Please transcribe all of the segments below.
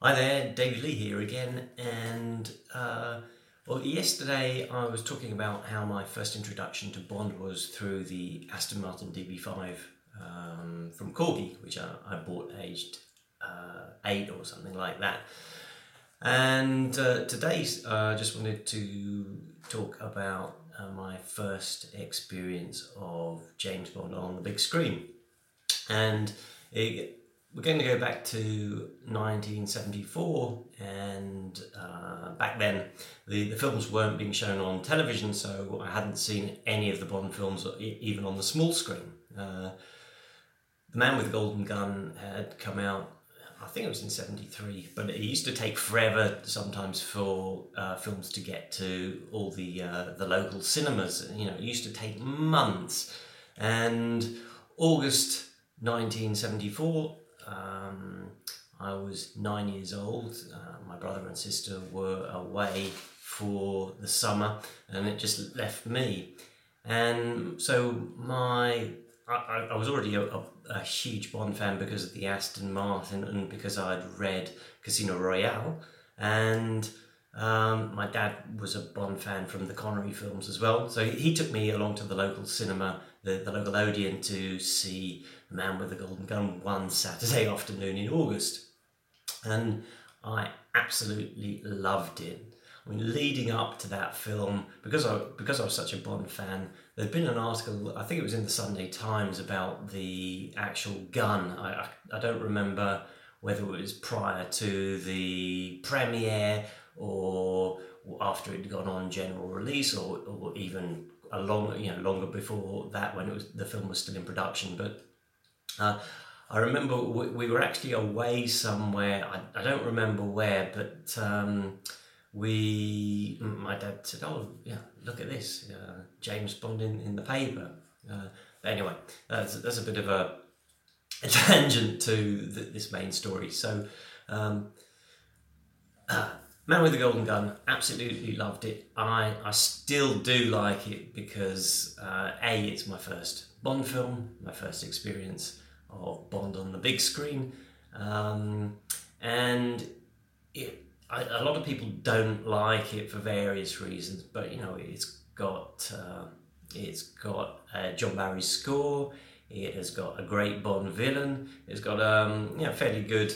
Hi there, David Leigh here again, and uh, well, yesterday I was talking about how my first introduction to Bond was through the Aston Martin DB5 um, from Corgi, which I, I bought aged uh, eight or something like that. And uh, today uh, I just wanted to talk about uh, my first experience of James Bond on the big screen. And it, we're going to go back to 1974, and uh, back then the, the films weren't being shown on television, so I hadn't seen any of the Bond films, even on the small screen. Uh, the Man with the Golden Gun had come out, I think it was in 73, but it used to take forever sometimes for uh, films to get to all the, uh, the local cinemas. You know, it used to take months. And August 1974, um, I was nine years old. Uh, my brother and sister were away for the summer, and it just left me. And so my I, I was already a, a, a, huge Bond fan because of the Aston Martin and because I'd read Casino Royale, and um, my dad was a Bond fan from the Connery films as well. So he took me along to the local cinema, the, the local Odeon, to see Man with the Golden Gun one Saturday afternoon in August. And I absolutely loved it. I mean, leading up to that film, because I because I was such a Bond fan, there'd been an article, I think it was in the Sunday Times, about the actual gun. I, I, I don't remember whether it was prior to the premiere or after it had gone on general release, or, or even a long, you know, longer before that when it was the film was still in production. But uh, I remember we, we, were actually away somewhere. I, I don't remember where, but um, we, my dad said, "Oh, yeah, look at this, uh, James Bond in, in the paper." Uh, but anyway, that's that's a bit of a, a tangent to this main story. So. Um, uh, Man with the Golden Gun, absolutely loved it. I, I still do like it because uh, A, it's my first Bond film, my first experience of Bond on the big screen. Um, and it, I, a lot of people don't like it for various reasons, but you know, it's got, uh, it's got John Barry's score, it has got a great Bond villain, it's got um, you fairly good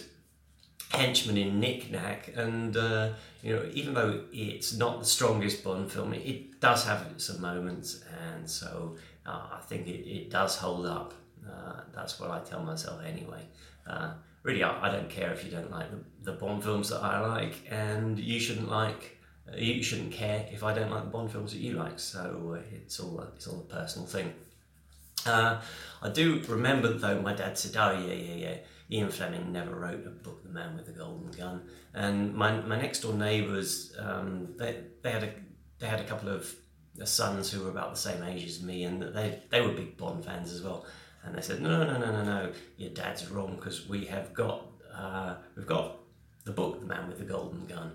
henchman in Nick Nack, and uh, you know, even though it's not the strongest Bond film, it, does have some moments, and so uh, I think it, it does hold up. Uh, that's what I tell myself anyway. Uh, really, I, I, don't care if you don't like the, the, Bond films that I like, and you shouldn't like. Uh, you shouldn't care if I don't like the Bond films that you like. So uh, it's all it's all a personal thing. I do remember though, my dad said, "Oh yeah, yeah, yeah." Ian Fleming never wrote a book, The Man with the Golden Gun. And my, my next door neighbours, um, they, they, had a, they had a couple of sons who were about the same age as me, and they, they were big Bond fans as well. And they said, no, no, no, no, no, your dad's wrong because we have got, uh, we've got the book, The Man with the Golden Gun.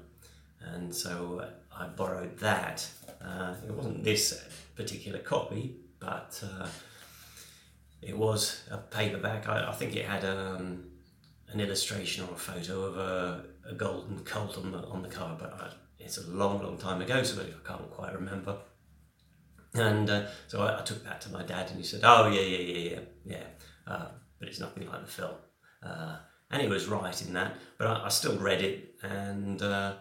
And so uh, I borrowed that. Uh, it wasn't this particular copy, but uh, it was a paperback. I, I think it had um, an illustration or a photo of a, a golden colt on the on the cover, but I, it's a long, long time ago, so I can't quite remember. And uh, so I, I, took that to my dad, and he said, "Oh yeah, yeah, yeah, yeah, yeah," uh, but it's nothing like the film. Uh, and he was right in that, but I, I still read it, and uh,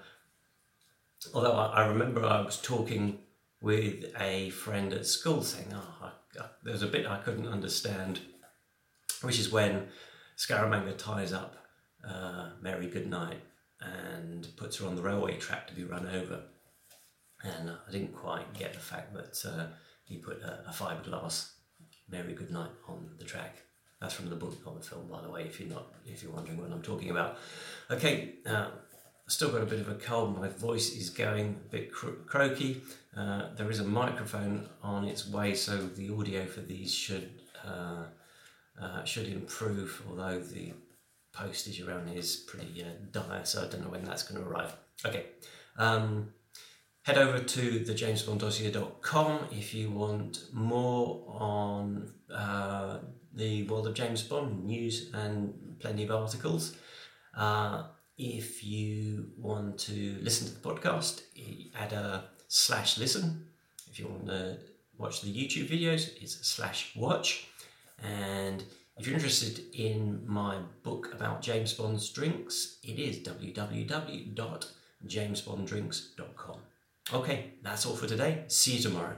although I, remember I was talking with a friend at school saying, "Oh, there's a bit I couldn't understand, which is when Scaramanga ties up uh, Mary Goodnight and puts her on the railway track to be run over. And I didn't quite get the fact that uh, he put a, a fiberglass Mary Goodnight on the track. That's from the book, not the film, by the way. If you're not, if you're wondering what I'm talking about. Okay, uh, still got a bit of a cold. My voice is going a bit cro- croaky. Uh, there is a microphone on its way, so the audio for these should uh, uh, should improve. Although the postage around here is pretty uh, dire, so I don't know when that's going to arrive. Okay. Um, head over to thejamesbonddossier.com if you want more on uh, the world of James Bond news and plenty of articles. Uh, If you want to listen to the podcast, add a slash listen. If you want to watch the YouTube videos, it's slash watch. And if you're interested in my book about James Bond's drinks, it is www.jamesbonddrinks.com. Okay, that's all for today. See you tomorrow.